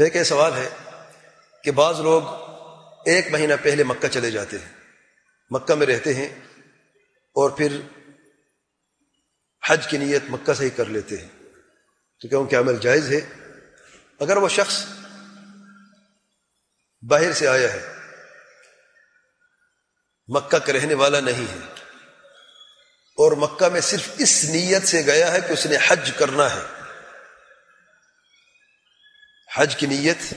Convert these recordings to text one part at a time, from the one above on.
دیکھیں سوال ہے کہ بعض لوگ ایک مہینہ پہلے مکہ چلے جاتے ہیں۔ مکہ میں رہتے ہیں اور پھر حج کی نیت مکہ سے ہی کر لیتے ہیں۔ تو کیا ان کے عمل جائز ہے اگر وہ شخص باہر سے آیا ہے، مکہ کا رہنے والا نہیں ہے اور مکہ میں صرف اس نیت سے گیا ہے کہ اس نے حج کرنا ہے حج کی نیت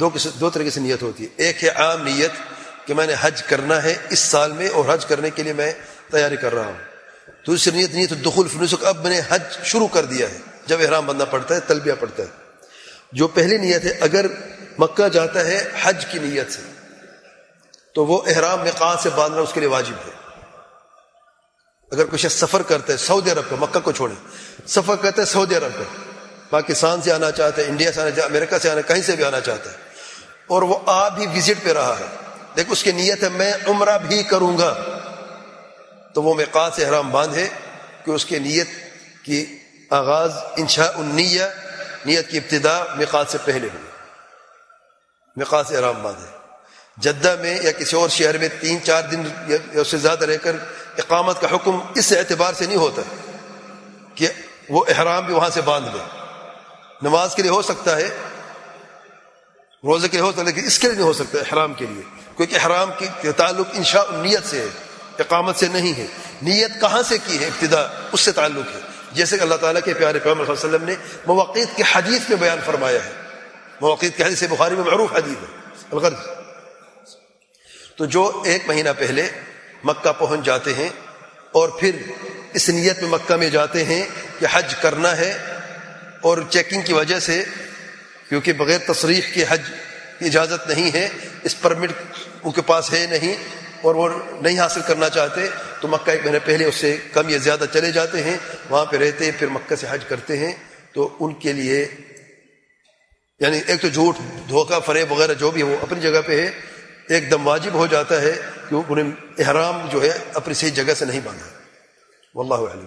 دو دو طریقے سے نیت ہوتی ہے۔ ایک ہے عام نیت کہ میں نے حج کرنا ہے اس سال میں اور حج کرنے کے لیے میں تیاری کر رہا ہوں۔ دوسری نیت نیت دخول فنسک اب میں نے حج شروع کر دیا ہے۔ جب احرام بندہ پڑتا ہے، تلبیہ پڑتا ہے۔ جو پہلی نیت ہے، اگر مکہ جاتا ہے حج کی نیت سے، تو وہ احرام میں سے باندھنا اس کے لیے واجب ہے۔ اگر کچھ سفر کرتے ہیں سعودی عرب کا، مکہ کو چھوڑے سفر کرتے ہیں سعودی عرب کا۔ پاکستان سے آنا چاہتا ہے، انڈیا سے آنا چاہتا امریکہ سے آنا، کہیں سے بھی آنا چاہتا ہے۔ اور وہ آپ بھی وزٹ پہ رہا ہے۔ دیکھ اس کی نیت ہے، میں عمرہ بھی کروں گا۔ تو وہ مقاص سے احرام باندھے کہ اس کے نیت کی آغاز انشاء النیہ، نیت کی ابتدا مقاص سے پہلے ہوئی۔ مقاص سے احرام باندھے جدہ میں یا کسی اور شہر میں تین، چار دن یا اس سے زیادہ رہ کر اقامت کا حکم اس اعتبار سے نہیں ہوتا کہ وہ احرام بھی وہاں سے باندھ لے۔ نماز کے لیے ہو سکتا ہے، روزے کے لیے ہو سکتا ہے، لیکن اس کے لیے نہیں ہو سکتا، احرام کے لیے۔ کیونکہ احرام کی تعلق انشاء نیت سے ہے، اقامت سے نہیں ہے۔ نیت کہاں سے کی ہے ابتدا؟ اس سے تعلق ہے۔ جیسے کہ اللہ تعالیٰ کے پیارے پیغمبر صلی اللہ علیہ وسلم نے مواقع کے حدیث میں بیان فرمایا ہے۔ مواقع کے حدیث بخاری میں معروف حدیث ہے، الغرض۔ تو جو ایک مہینہ پہلے مکہ پہنچ جاتے ہیں اور پھر اس نیت میں مکہ میں جاتے ہیں کہ حج کرنا ہے اور چیکنگ کی وجہ سے، کیونکہ بغیر تصریح کے حج کی اجازت نہیں ہے، اس پرمٹ ان کے پاس ہے نہیں اور وہ نہیں حاصل کرنا چاہتے، تو مکہ ایک مہینے پہلے اس سے کم یا زیادہ چلے جاتے ہیں، وہاں پہ رہتے ہیں پھر مکہ سے حج کرتے ہیں، تو ان کے لیے یعنی ایک تو جھوٹ، دھوکہ، فریب وغیرہ جو بھی ہے، وہ اپنی جگہ پہ ہے، ایک دم واجب ہو جاتا ہے کہ انہیں احرام جو ہے اپنی صحیح جگہ سے نہیں باندھا۔ واللہ علم